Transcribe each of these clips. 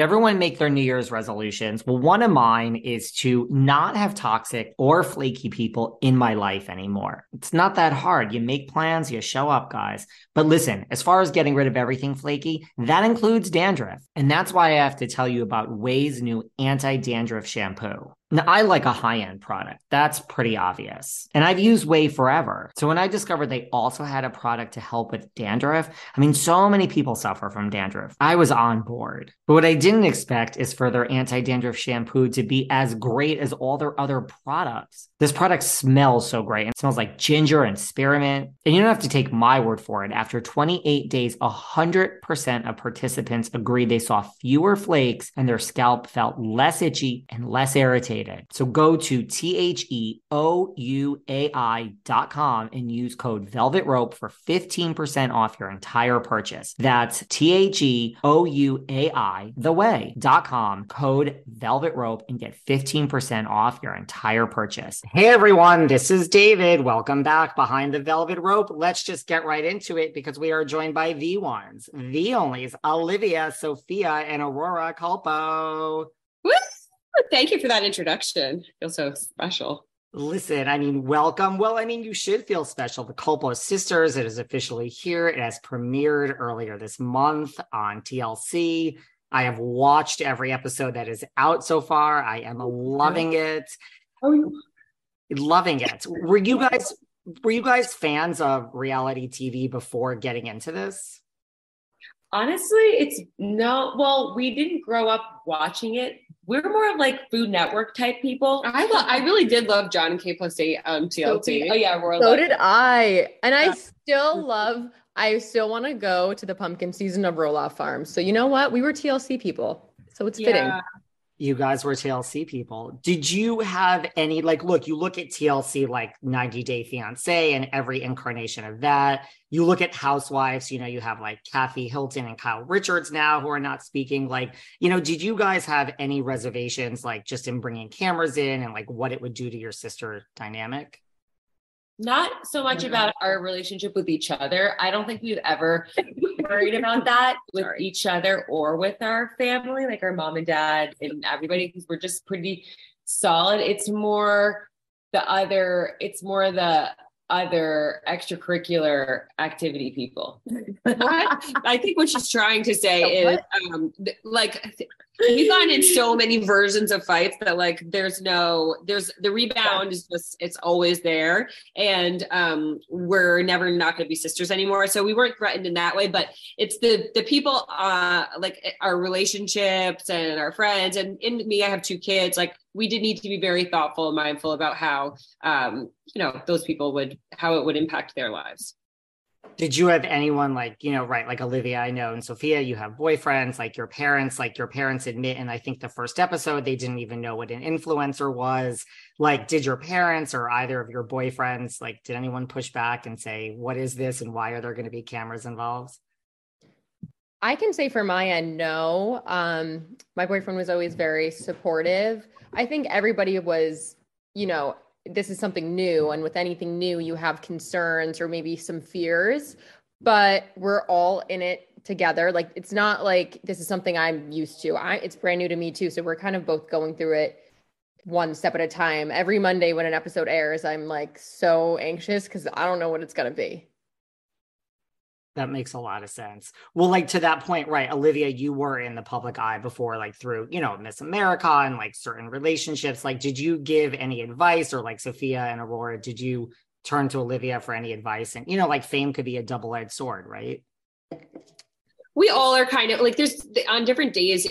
Did everyone make their New Year's resolutions? Well, one of mine is to not have toxic or flaky people in my life anymore. It's not that hard. You make plans, you show up, guys. But listen, as far as getting rid of everything flaky, that includes dandruff. And that's why I have to tell you about Ouai's new anti dandruff shampoo. Now, I like a high end product. That's pretty obvious. And I've used Ouai forever. So when I discovered they also had a product to help with dandruff, I mean, so many people suffer from dandruff. I was on board. But what I didn't expect is for their anti dandruff shampoo to be as great as all their other products. This product smells so great. It smells like ginger and spearmint. And you don't have to take my word for it. After 28 days, 100% of participants agreed they saw fewer flakes and their scalp felt less itchy and less irritated. So go to T H E O U A I dot com and use code Velvet Rope for 15% off your entire purchase. That's T H E O U A I, the way dot com, code Velvet Rope and get 15% off your entire purchase. Hey everyone, this is David. Welcome back behind the Velvet Rope. Let's just get right into it because we are joined by the ones, the onlys, Olivia, Sophia, and Aurora Culpo. Woo! Thank you for that introduction. I feel so special. Listen, I mean, welcome. Well, I mean, you should feel special. The Culpo Sisters, it is officially here. It has premiered earlier this month on TLC. I have watched every episode that is out so far. I am oh, loving it. Oh, Loving it. Were you guys were you guys fans of reality TV before getting into this? honestly, it's no. Well, we didn't grow up watching it. We're more of like Food Network type people. I lo- I really did love John K plus eight um TLT. Oh yeah, Royal. So Life. did I. And I still love I still want to go to the pumpkin season of Roloff Farm. So you know what? We were TLC people. So it's fitting. You guys were TLC people. Did you have any like look, you look at TLC like 90 Day Fiance and every incarnation of that. You look at Housewives, you know, you have like Kathy Hilton and Kyle Richards now who are not speaking. Like, you know, did you guys have any reservations like just in bringing cameras in and like what it would do to your sister dynamic? Not so oh much about our relationship with each other. I don't think we've ever worried about that with Sorry. each other or with our family, like our mom and dad and everybody, because we're just pretty solid. It's more the other, it's more the other extracurricular activity people. I think what she's trying to say is um like we've gone in so many versions of fights that like there's no there's the rebound is just it's always there. And um we're never not going to be sisters anymore. So we weren't threatened in that way but it's the the people uh like our relationships and our friends and in me I have two kids like we did need to be very thoughtful and mindful about how um you know those people would how it would impact their lives Did you have anyone like, you know, right, like Olivia, I know, and Sophia, you have boyfriends, like your parents, like your parents admit, and I think the first episode, they didn't even know what an influencer was. Like, did your parents or either of your boyfriends, like, did anyone push back and say, what is this and why are there going to be cameras involved? I can say for my end, no. Um, my boyfriend was always very supportive. I think everybody was, you know, this is something new. And with anything new, you have concerns or maybe some fears, but we're all in it together. Like it's not like this is something I'm used to. I it's brand new to me too. So we're kind of both going through it one step at a time. Every Monday when an episode airs, I'm like so anxious because I don't know what it's gonna be. That makes a lot of sense. Well, like to that point, right, Olivia, you were in the public eye before, like through, you know, Miss America and like certain relationships. Like, did you give any advice or like Sophia and Aurora, did you turn to Olivia for any advice? And, you know, like fame could be a double edged sword, right? We all are kind of like there's on different days,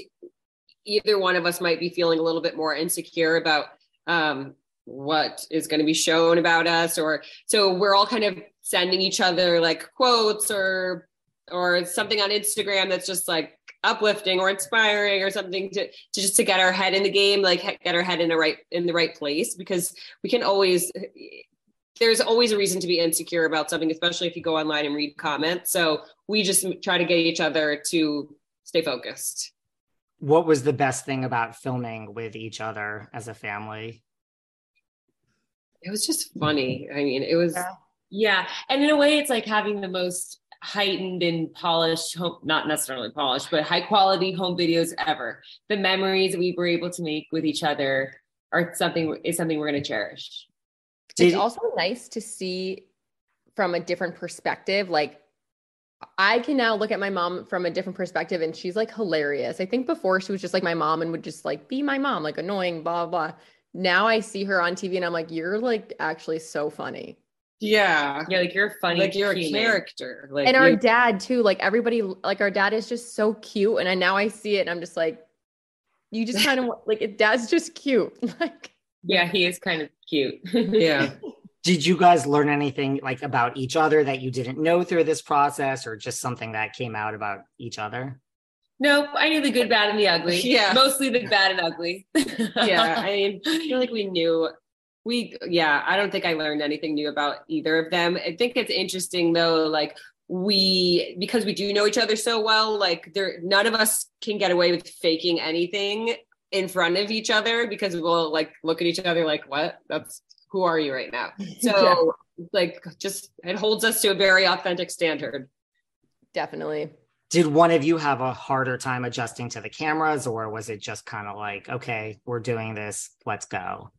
either one of us might be feeling a little bit more insecure about um, what is going to be shown about us or so we're all kind of sending each other like quotes or or something on Instagram that's just like uplifting or inspiring or something to, to just to get our head in the game like get our head in the right in the right place because we can always there's always a reason to be insecure about something especially if you go online and read comments so we just try to get each other to stay focused what was the best thing about filming with each other as a family it was just funny. I mean, it was. Yeah. Yeah. And in a way, it's like having the most heightened and polished home, not necessarily polished, but high quality home videos ever. The memories we were able to make with each other are something is something we're going to cherish. It's also nice to see from a different perspective. Like I can now look at my mom from a different perspective and she's like hilarious. I think before she was just like my mom and would just like be my mom, like annoying, blah, blah now I see her on TV and I'm like, you're like actually so funny. Yeah. Yeah, like you're funny. Like you're a character. Like and our dad too. Like everybody, like our dad is just so cute. And I now I see it and I'm just like, you just kind of like it dad's just cute. Like yeah, he is kind of cute. yeah. Did you guys learn anything like about each other that you didn't know through this process or just something that came out about each other? Nope, I knew the good, bad, and the ugly. Yeah. Mostly the bad and ugly. yeah. I mean, I feel like we knew we yeah, I don't think I learned anything new about either of them. I think it's interesting though, like we because we do know each other so well, like there none of us can get away with faking anything in front of each other because we'll like look at each other like, what? That's who are you right now? So yeah. like just it holds us to a very authentic standard. Definitely did one of you have a harder time adjusting to the cameras or was it just kind of like okay we're doing this let's go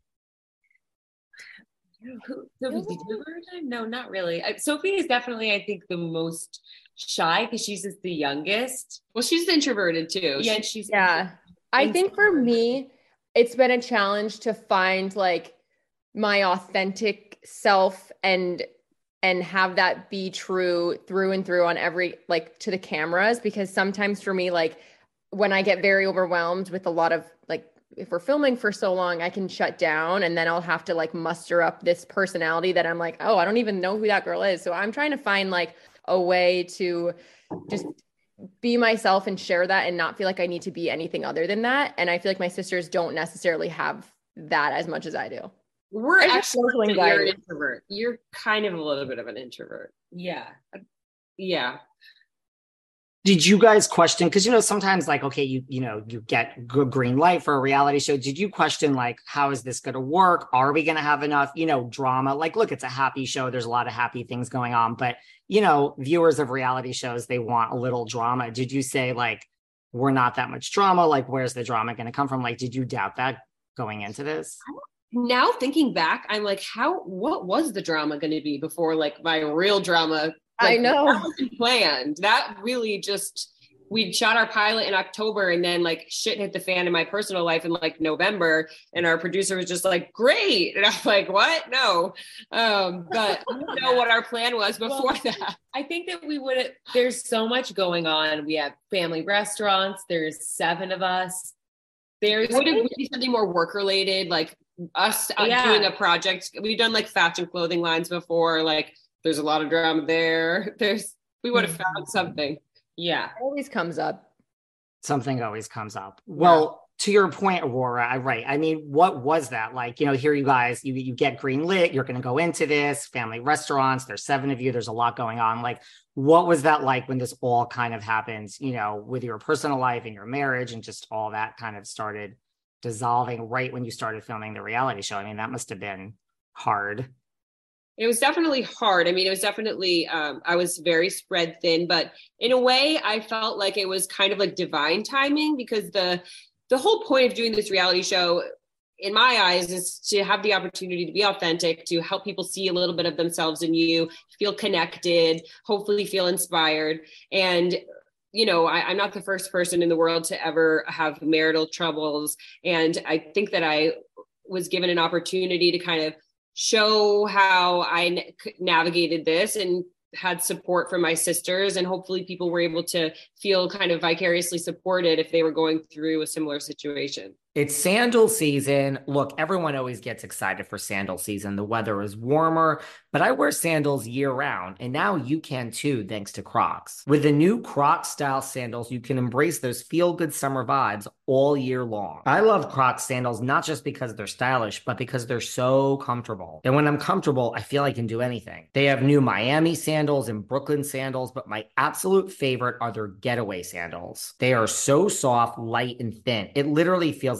Sophie, did you have time? No, not really. Sophie is definitely, I think, the most shy because she's just the youngest. Well, she's introverted too. Yeah, and she's yeah. I think for me, it's been a challenge to find like my authentic self and and have that be true through and through on every like to the cameras because sometimes for me like when I get very overwhelmed with a lot of like if we're filming for so long, I can shut down and then I'll have to like muster up this personality that I'm like, oh, I don't even know who that girl is. So I'm trying to find like a way to just be myself and share that and not feel like I need to be anything other than that. And I feel like my sisters don't necessarily have that as much as I do. We're actually you're an introvert. You're kind of a little bit of an introvert. Yeah. Yeah. Did you guys question because you know sometimes like okay you you know you get good green light for a reality show. Did you question like how is this going to work? Are we going to have enough you know drama? Like look it's a happy show. There's a lot of happy things going on. But you know viewers of reality shows they want a little drama. Did you say like we're not that much drama? Like where's the drama going to come from? Like did you doubt that going into this? Now thinking back, I'm like, how what was the drama going to be before like my real drama? Like, I know. that wasn't planned. That really just we shot our pilot in October and then like shit hit the fan in my personal life in like November and our producer was just like great. And I'm like what? No. Um but I don't know what our plan was before well, that. I think that we would there's so much going on. We have family restaurants. There's seven of us. There's would it be something more work related like us uh, yeah. doing a project. We've done like fashion clothing lines before, like there's a lot of drama there. There's we would have found mm-hmm. something. Yeah. Always comes up. Something always comes up. Well, to your point, Aurora, I right. I mean, what was that like? You know, here you guys, you you get green lit, you're gonna go into this family restaurants, there's seven of you, there's a lot going on. Like, what was that like when this all kind of happens, you know, with your personal life and your marriage and just all that kind of started dissolving right when you started filming the reality show? I mean, that must have been hard. It was definitely hard. I mean, it was definitely, um, I was very spread thin, but in a way, I felt like it was kind of like divine timing because the, the whole point of doing this reality show in my eyes is to have the opportunity to be authentic to help people see a little bit of themselves in you feel connected hopefully feel inspired and you know I, am not the first person in the world to ever have marital troubles and i think that i was given an opportunity to kind of show how I navigated this and had support from my sisters and hopefully people were able to feel kind of vicariously supported if they were going through a similar situation it's sandal season. Look, everyone always gets excited for sandal season. The weather is warmer, but I wear sandals year round, and now you can too, thanks to Crocs. With the new Crocs style sandals, you can embrace those feel good summer vibes all year long. I love Crocs sandals not just because they're stylish, but because they're so comfortable. And when I'm comfortable, I feel I can do anything. They have new Miami sandals and Brooklyn sandals, but my absolute favorite are their getaway sandals. They are so soft, light, and thin. It literally feels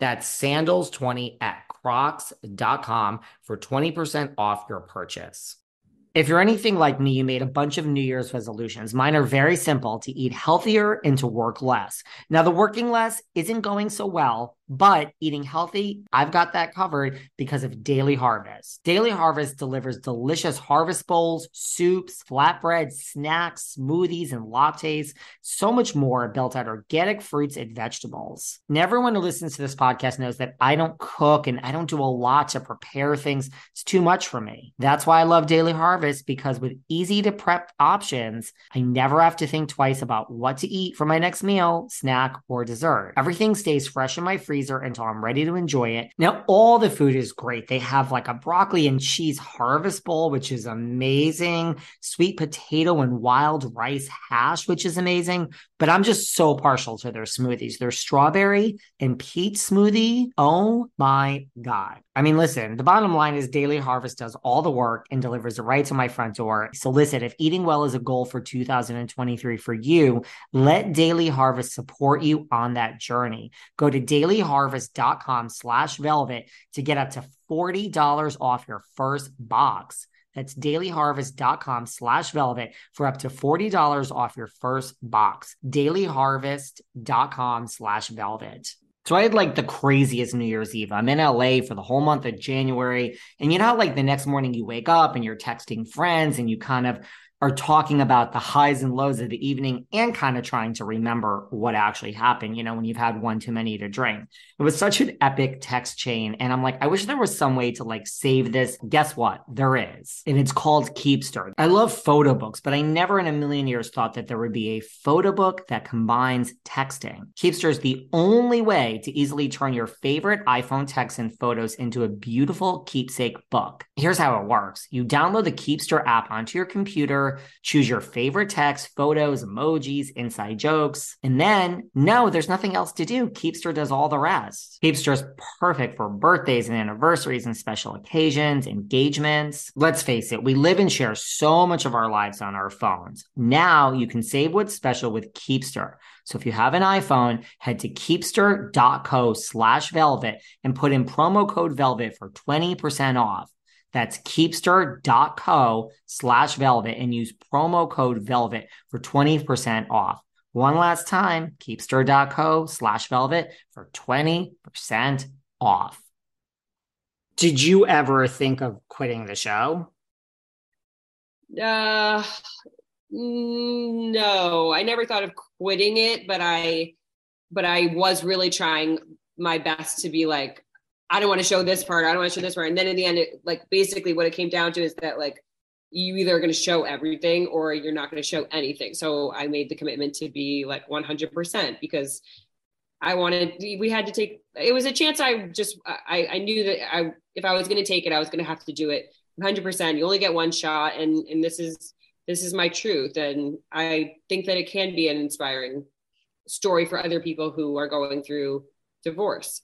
That's sandals20 at crocs.com for 20% off your purchase. If you're anything like me, you made a bunch of New Year's resolutions. Mine are very simple to eat healthier and to work less. Now, the working less isn't going so well, but eating healthy, I've got that covered because of Daily Harvest. Daily Harvest delivers delicious harvest bowls, soups, flatbreads, snacks, smoothies, and lattes, so much more built out organic fruits and vegetables. And everyone who listens to this podcast knows that I don't cook and I don't do a lot to prepare things. It's too much for me. That's why I love Daily Harvest because with easy to prep options, I never have to think twice about what to eat for my next meal, snack, or dessert. Everything stays fresh in my freezer freezer until I'm ready to enjoy it. Now, all the food is great. They have like a broccoli and cheese harvest bowl, which is amazing, sweet potato and wild rice hash, which is amazing. But I'm just so partial to their smoothies. Their strawberry and peach smoothie. Oh my God. I mean, listen, the bottom line is Daily Harvest does all the work and delivers it right to my front door. So, listen, if eating well is a goal for 2023 for you, let Daily Harvest support you on that journey. Go to dailyharvest.com slash velvet to get up to $40 off your first box. That's dailyharvest.com slash velvet for up to $40 off your first box. Dailyharvest.com slash velvet. So I had like the craziest New Year's Eve. I'm in LA for the whole month of January. And you know, like the next morning you wake up and you're texting friends and you kind of are talking about the highs and lows of the evening and kind of trying to remember what actually happened, you know, when you've had one too many to drink. It was such an epic text chain. And I'm like, I wish there was some way to like save this. Guess what? There is. And it's called Keepster. I love photo books, but I never in a million years thought that there would be a photo book that combines texting. Keepster is the only way to easily turn your favorite iPhone texts and photos into a beautiful keepsake book. Here's how it works you download the Keepster app onto your computer choose your favorite text, photos, emojis, inside jokes. And then, no, there's nothing else to do. Keepster does all the rest. Keepster is perfect for birthdays and anniversaries and special occasions, engagements. Let's face it, we live and share so much of our lives on our phones. Now you can save what's special with Keepster. So if you have an iPhone, head to keepster.co slash velvet and put in promo code velvet for 20% off. That's keepster.co slash velvet and use promo code velvet for 20% off. One last time, keepster.co slash velvet for 20% off. Did you ever think of quitting the show? Uh, no, I never thought of quitting it, but I, but I was really trying my best to be like, I don't want to show this part. I don't want to show this part. And then in the end, it, like basically what it came down to is that like you either are going to show everything or you're not going to show anything. So I made the commitment to be like 100% because I wanted, we had to take, it was a chance I just, I, I knew that I, if I was going to take it, I was going to have to do it 100%. You only get one shot. And, and this is, this is my truth. And I think that it can be an inspiring story for other people who are going through divorce.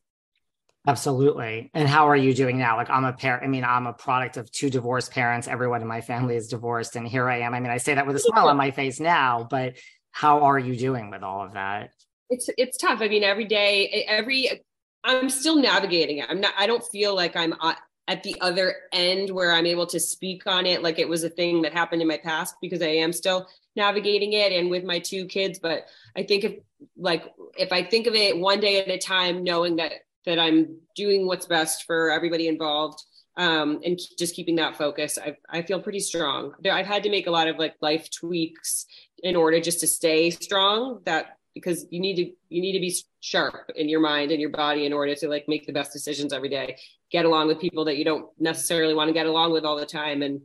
Absolutely. And how are you doing now? Like I'm a parent. I mean, I'm a product of two divorced parents. Everyone in my family is divorced. And here I am. I mean, I say that with a smile on my face now, but how are you doing with all of that? It's it's tough. I mean, every day, every I'm still navigating it. I'm not I don't feel like I'm uh, at the other end where I'm able to speak on it like it was a thing that happened in my past because I am still navigating it and with my two kids, but I think if like if I think of it one day at a time knowing that that I'm doing what's best for everybody involved um, and just keeping that focus. I, I feel pretty strong. I've had to make a lot of like life tweaks in order just to stay strong. That because you need to you need to be sharp in your mind and your body in order to like make the best decisions every day. Get along with people that you don't necessarily want to get along with all the time, and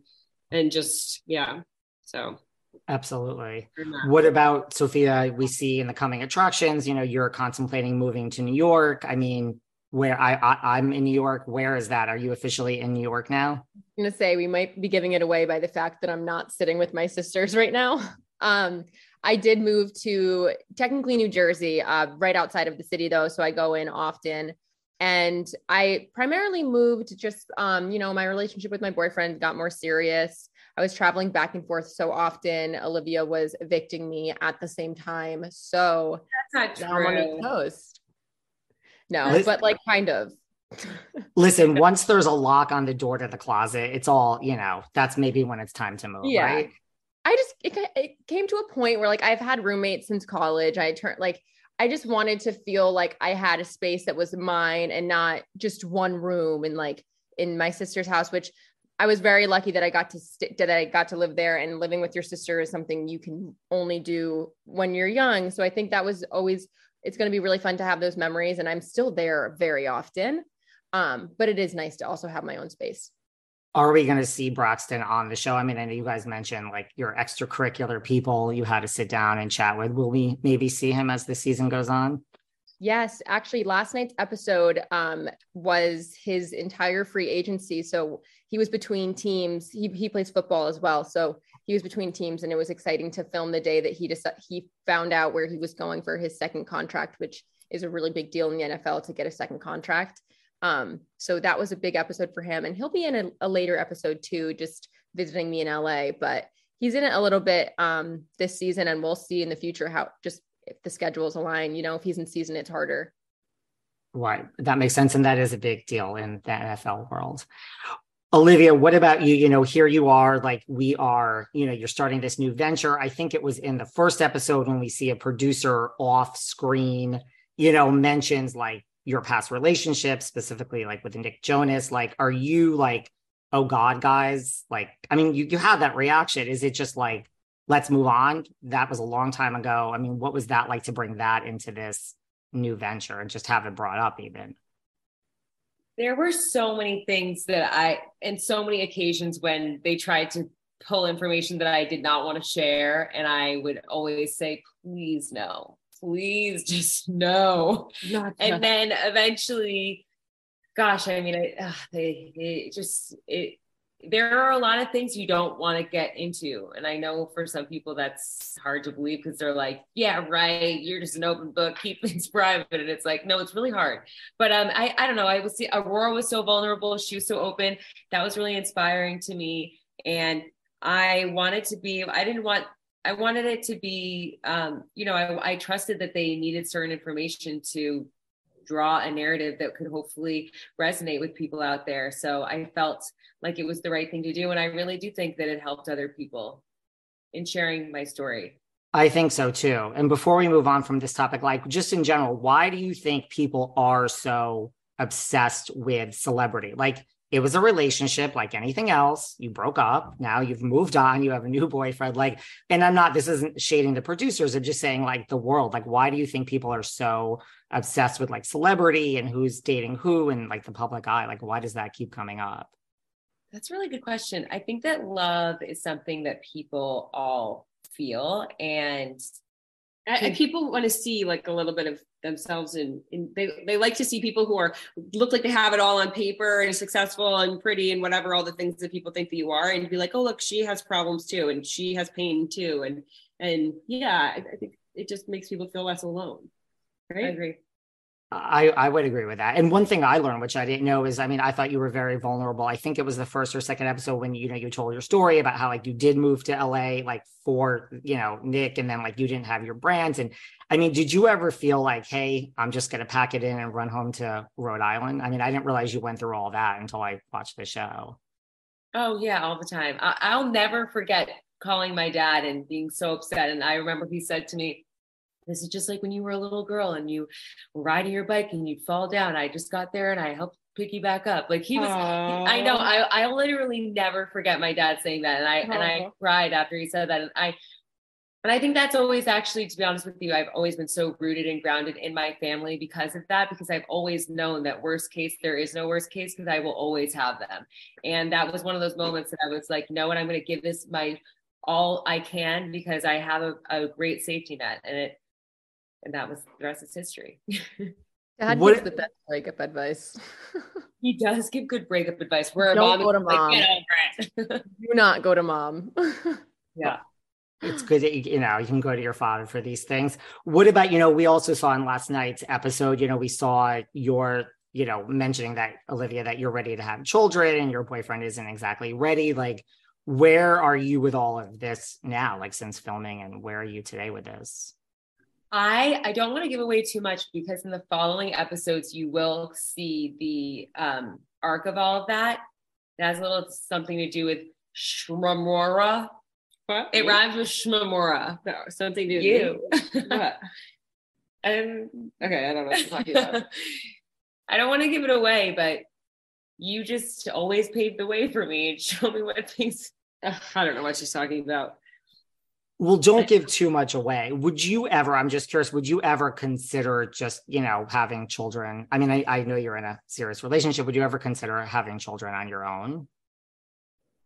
and just yeah. So Absolutely. What about Sophia? We see in the coming attractions, you know, you're contemplating moving to New York. I mean, where I, I am in New York. Where is that? Are you officially in New York now? I'm gonna say we might be giving it away by the fact that I'm not sitting with my sisters right now. Um, I did move to technically New Jersey, uh, right outside of the city though, so I go in often. And I primarily moved just, um, you know, my relationship with my boyfriend got more serious. I was traveling back and forth so often. Olivia was evicting me at the same time. So that's not true. I'm on the coast. No, Listen, but like kind of. Listen, once there's a lock on the door to the closet, it's all, you know, that's maybe when it's time to move, yeah. right? I just, it, it came to a point where like I've had roommates since college. I turned like, I just wanted to feel like I had a space that was mine and not just one room and like in my sister's house, which I was very lucky that I got to st- that I got to live there and living with your sister is something you can only do when you're young. So I think that was always it's going to be really fun to have those memories and i'm still there very often um, but it is nice to also have my own space. Are we going to see Braxton on the show? I mean i know you guys mentioned like your extracurricular people you had to sit down and chat with. Will we maybe see him as the season goes on Yes, actually, last night's episode um, was his entire free agency. So he was between teams. He he plays football as well, so he was between teams, and it was exciting to film the day that he just he found out where he was going for his second contract, which is a really big deal in the NFL to get a second contract. Um, so that was a big episode for him, and he'll be in a, a later episode too, just visiting me in LA. But he's in it a little bit um, this season, and we'll see in the future how just if the schedules align, you know, if he's in season, it's harder. Right. That makes sense. And that is a big deal in the NFL world. Olivia, what about you? You know, here you are, like we are, you know, you're starting this new venture. I think it was in the first episode when we see a producer off screen, you know, mentions like your past relationships, specifically like with Nick Jonas. Like, are you like, oh God, guys? Like, I mean, you, you have that reaction. Is it just like, let's move on. That was a long time ago. I mean, what was that like to bring that into this new venture and just have it brought up even? There were so many things that I, and so many occasions when they tried to pull information that I did not want to share. And I would always say, please no, please just no. Not and then eventually, gosh, I mean, I, ugh, they, they just, it, there are a lot of things you don't want to get into. And I know for some people that's hard to believe because they're like, yeah, right. You're just an open book, keep things private. And it's like, no, it's really hard. But um, I, I don't know. I was see Aurora was so vulnerable. She was so open. That was really inspiring to me. And I wanted to be, I didn't want, I wanted it to be, um, you know, I, I trusted that they needed certain information to draw a narrative that could hopefully resonate with people out there. So I felt like it was the right thing to do. And I really do think that it helped other people in sharing my story. I think so too. And before we move on from this topic, like just in general, why do you think people are so obsessed with celebrity? Like, it was a relationship like anything else. You broke up. Now you've moved on. You have a new boyfriend. Like, and I'm not, this isn't shading the producers. I'm just saying, like, the world. Like, why do you think people are so obsessed with like celebrity and who's dating who and like the public eye? Like, why does that keep coming up? That's a really good question. I think that love is something that people all feel and and people want to see like a little bit of themselves in, in they, they like to see people who are look like they have it all on paper and successful and pretty and whatever all the things that people think that you are and be like oh look she has problems too and she has pain too. And and yeah I, I think it just makes people feel less alone right? I agree I, I would agree with that. And one thing I learned, which I didn't know, is I mean, I thought you were very vulnerable. I think it was the first or second episode when you know you told your story about how like you did move to LA like for you know Nick, and then like you didn't have your brands. And I mean, did you ever feel like, hey, I'm just gonna pack it in and run home to Rhode Island? I mean, I didn't realize you went through all that until I watched the show. Oh yeah, all the time. I- I'll never forget calling my dad and being so upset. And I remember he said to me, this is just like when you were a little girl and you were riding your bike and you'd fall down. I just got there and I helped pick you back up. Like he was, I know, I, I literally never forget my dad saying that. And I, Aww. and I cried after he said that. And I, and I think that's always actually, to be honest with you, I've always been so rooted and grounded in my family because of that, because I've always known that worst case, there is no worst case because I will always have them. And that was one of those moments that I was like, no, and I'm going to give this my all I can because I have a, a great safety net. And it, and that was the rest is history. Dad what, gives the best breakup advice. he does give good breakup advice. Where Don't mom go to mom. Like, Do not go to mom. yeah. It's good that you, you know you can go to your father for these things. What about you know we also saw in last night's episode you know we saw your you know mentioning that Olivia that you're ready to have children and your boyfriend isn't exactly ready like where are you with all of this now like since filming and where are you today with this I I don't want to give away too much because in the following episodes you will see the um, arc of all of that. It has a little something to do with Shmamora. What? It rhymes with Shmamora. No, something to do with you. what? Um, okay, I don't know what you're talking about. I don't want to give it away, but you just always paved the way for me and show me what things. I don't know what she's talking about. Well, don't give too much away. Would you ever, I'm just curious, would you ever consider just, you know, having children? I mean, I, I know you're in a serious relationship. Would you ever consider having children on your own?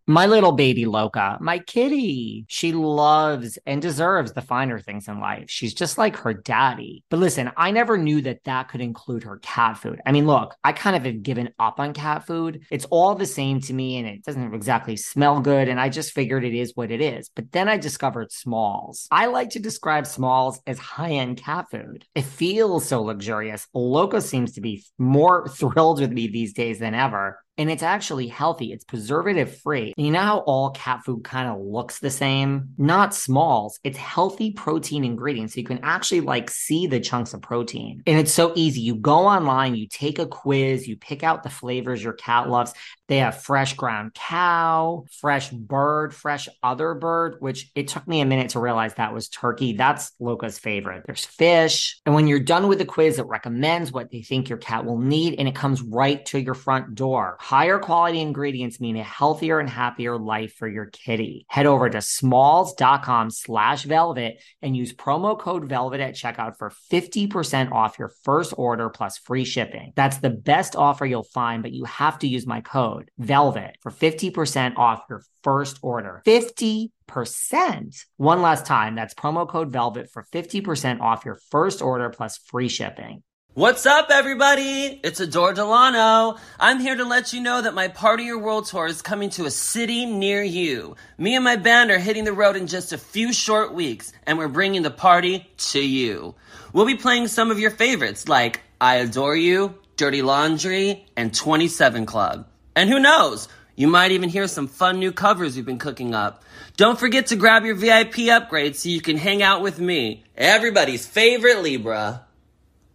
My little baby Loca, my kitty. She loves and deserves the finer things in life. She's just like her daddy. But listen, I never knew that that could include her cat food. I mean, look, I kind of have given up on cat food. It's all the same to me and it doesn't exactly smell good. And I just figured it is what it is. But then I discovered Smalls. I like to describe Smalls as high end cat food. It feels so luxurious. Loca seems to be more thrilled with me these days than ever and it's actually healthy. It's preservative free. You know how all cat food kind of looks the same? Not smalls. It's healthy protein ingredients. So you can actually like see the chunks of protein. And it's so easy. You go online, you take a quiz, you pick out the flavors your cat loves. They have fresh ground cow, fresh bird, fresh other bird, which it took me a minute to realize that was turkey. That's Loca's favorite. There's fish. And when you're done with the quiz, it recommends what they think your cat will need and it comes right to your front door. Higher quality ingredients mean a healthier and happier life for your kitty. Head over to smalls.com slash velvet and use promo code velvet at checkout for 50% off your first order plus free shipping. That's the best offer you'll find, but you have to use my code velvet for 50% off your first order. 50 percent one last time that's promo code velvet for 50% off your first order plus free shipping What's up, everybody? It's Adore Delano. I'm here to let you know that my Party Your World Tour is coming to a city near you. Me and my band are hitting the road in just a few short weeks, and we're bringing the party to you. We'll be playing some of your favorites like I Adore You, Dirty Laundry, and 27 Club. And who knows? You might even hear some fun new covers we've been cooking up. Don't forget to grab your VIP upgrade so you can hang out with me, everybody's favorite Libra.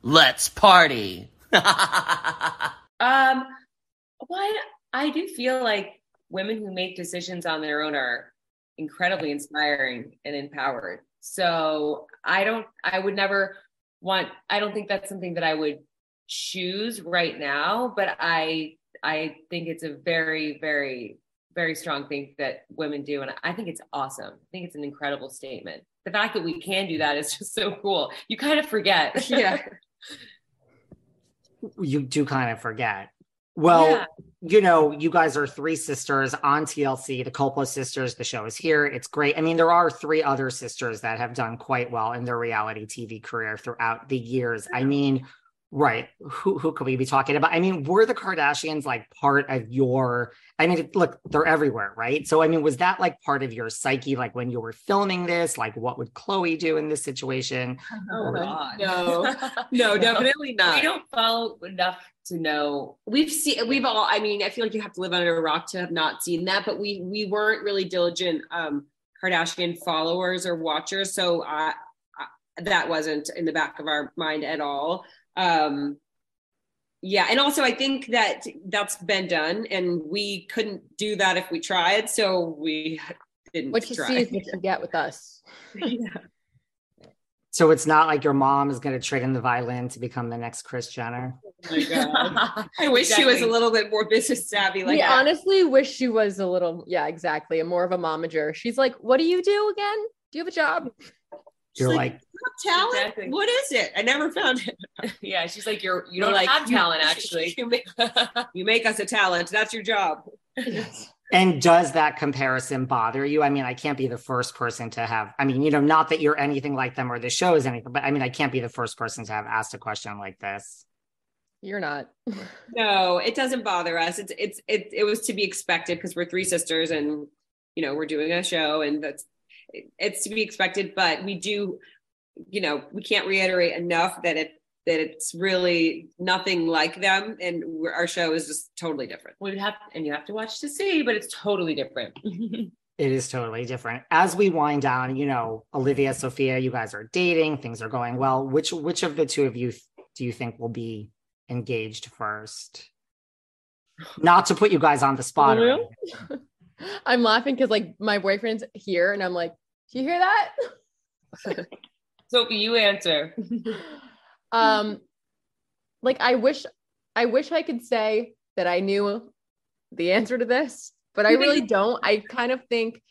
Let's party. um, one, I do feel like women who make decisions on their own are incredibly inspiring and empowered. So I don't, I would never want, I don't think that's something that I would choose right now, but I, I think it's a very, very, very strong thing that women do. And I think it's awesome. I think it's an incredible statement. The fact that we can do that is just so cool. You kind of forget. Yeah. you do kind of forget. Well, Yeah. you know, you guys are three sisters on TLC, the Culpo sisters. The show is here. It's great. I mean, there are three other sisters that have done quite well in their reality TV career throughout the years. I mean, right. Who who could we be talking about? I mean, were the Kardashians like part of your I mean, look, they're everywhere, right? So I mean, was that like part of your psyche, like when you were filming this? Like, what would Khloé do in this situation? Oh, God. No. No, definitely not. We don't follow enough to know. we've seen we've all i mean i feel like you have to live under a rock to have not seen that but we we weren't really diligent um kardashian followers or watchers so uh, that wasn't in the back of our mind at all um yeah and also i think that that's been done and we couldn't do that if we tried so we didn't What you try. see is what you get with us. So it's not like your mom is going to trade in the violin to become the next Kris Jenner. Oh my God. i wish she was a little bit more business savvy like we that. honestly wish she was a little, yeah, exactly, a more of a momager. She's like, "What do you do again? Do you have a job?" She's You're like, like, talent Exactly. what is it i never found it yeah, she's like, you're you You're don't like, have talent actually. you make, you make us a talent that's your job and does that comparison bother you? I mean, I can't be the first person to have, I mean, you know, not that you're anything like them or the show is anything, but I mean, I can't be the first person to have asked a question like this. You're not. No, it doesn't bother us. It's it's it it was to be expected because we're three sisters and you know we're doing a show and that's it's to be expected. But we do, you know, we can't reiterate enough that it that it's really nothing like them, and we're, our show is just totally different. We would have and you have to watch to see, but it's totally different. It is totally different. As we wind down, you know, Olivia, Sophia, you guys are dating, things are going well. Which which of the two of you th- do you think will be engaged first? Not to put you guys on the spot. Really? I'm laughing because like my boyfriend's here, and I'm like, "Do you hear that?" Sophie, you answer. um, like I wish, I wish I could say that I knew the answer to this, but I really don't. I kind of think,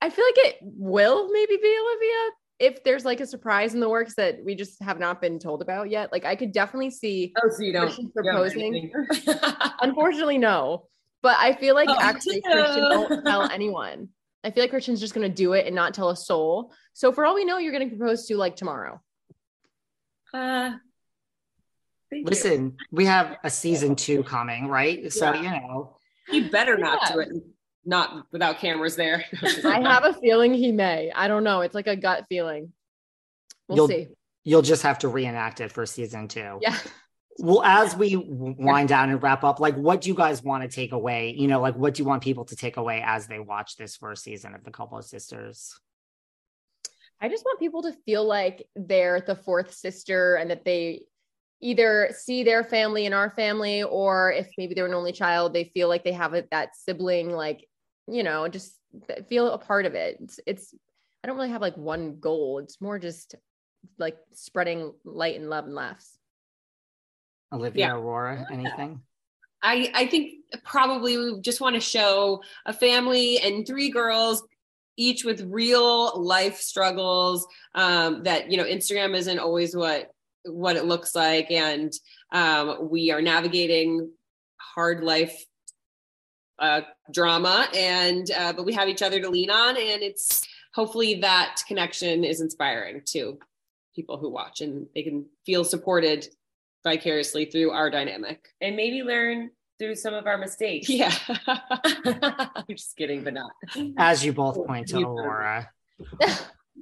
I feel like it will maybe be Olivia if there's like a surprise in the works that we just have not been told about yet. Like I could definitely see. Oh, so you don't don't proposing. Unfortunately, no. But I feel like Oh, actually no. Christian won't tell anyone. I feel like Christian's just gonna do it and not tell a soul. So for all we know, you're gonna propose to like tomorrow. Uh, thank you. Listen, we have a season two coming, right? So, you know, You better not Yeah. do it, not without cameras there. I have a feeling he may. I don't know. It's like a gut feeling. We'll You'll- see. you'll just have to reenact it for season two. Yeah. Well, as we wind down and wrap up, like, what do you guys want to take away? You know, like, what do you want people to take away as they watch this first season of the Culpo Sisters? I just want people to feel like they're the fourth sister and that they either see their family in our family or if maybe they're an only child, they feel like they have a, that sibling, like, you know, just feel a part of it. It's, it's, I don't really have like one goal. It's more just like spreading light and love and laughs. Olivia, Yeah. Aurora, anything? I, I think probably we just want to show a family and three girls each with real life struggles um, that you know instagram isn't always what what it looks like and um, we are navigating hard life uh, drama and uh, but we have each other to lean on and it's hopefully that connection is inspiring to people who watch and they can feel supported vicariously through our dynamic and maybe learn through some of our mistakes. yeah I'm just kidding, but not. As you both point to You- Aurora.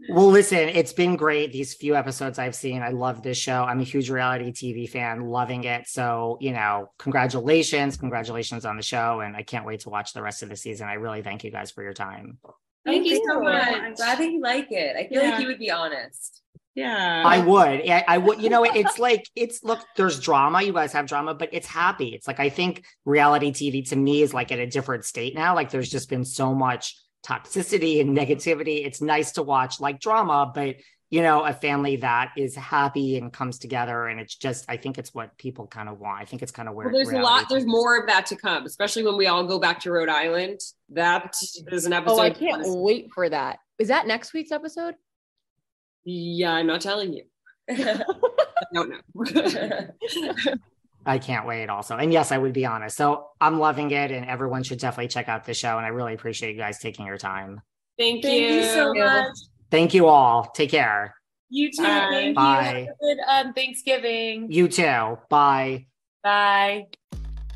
Well, listen, it's been great. These few episodes I've seen, I love this show. I'm a huge reality TV fan, loving it. So, you know, congratulations. Congratulations on the show. And I can't wait to watch the rest of the season. I really thank you guys for your time. Thank you so you. much. I'm glad that you like it. I feel Yeah. like you would be honest. Yeah I would. I, I would. You know, it's like it's look. There's drama. You guys have drama, but it's happy. It's like I think reality TV to me is like at a different state now. Like there's just been so much toxicity and negativity. It's nice to watch like drama, but you know, a family that is happy and comes together. And it's just, I think it's what people kind of want. I think it's kind of where well, there's a lot, there's more of that to come, especially when we all go back to Rhode Island. That is an episode. Oh, I can't wait for that. Is that next week's episode? Yeah, I'm not telling you. no, no. I can't wait also. And yes, I would be honest. So I'm loving it and everyone should definitely check out the show. And I really appreciate you guys taking your time. Thank, Thank you. you so much. Thank you all. Take care. You too. Bye. Thank Bye. you. Have a good um, Thanksgiving. You too. Bye. Bye.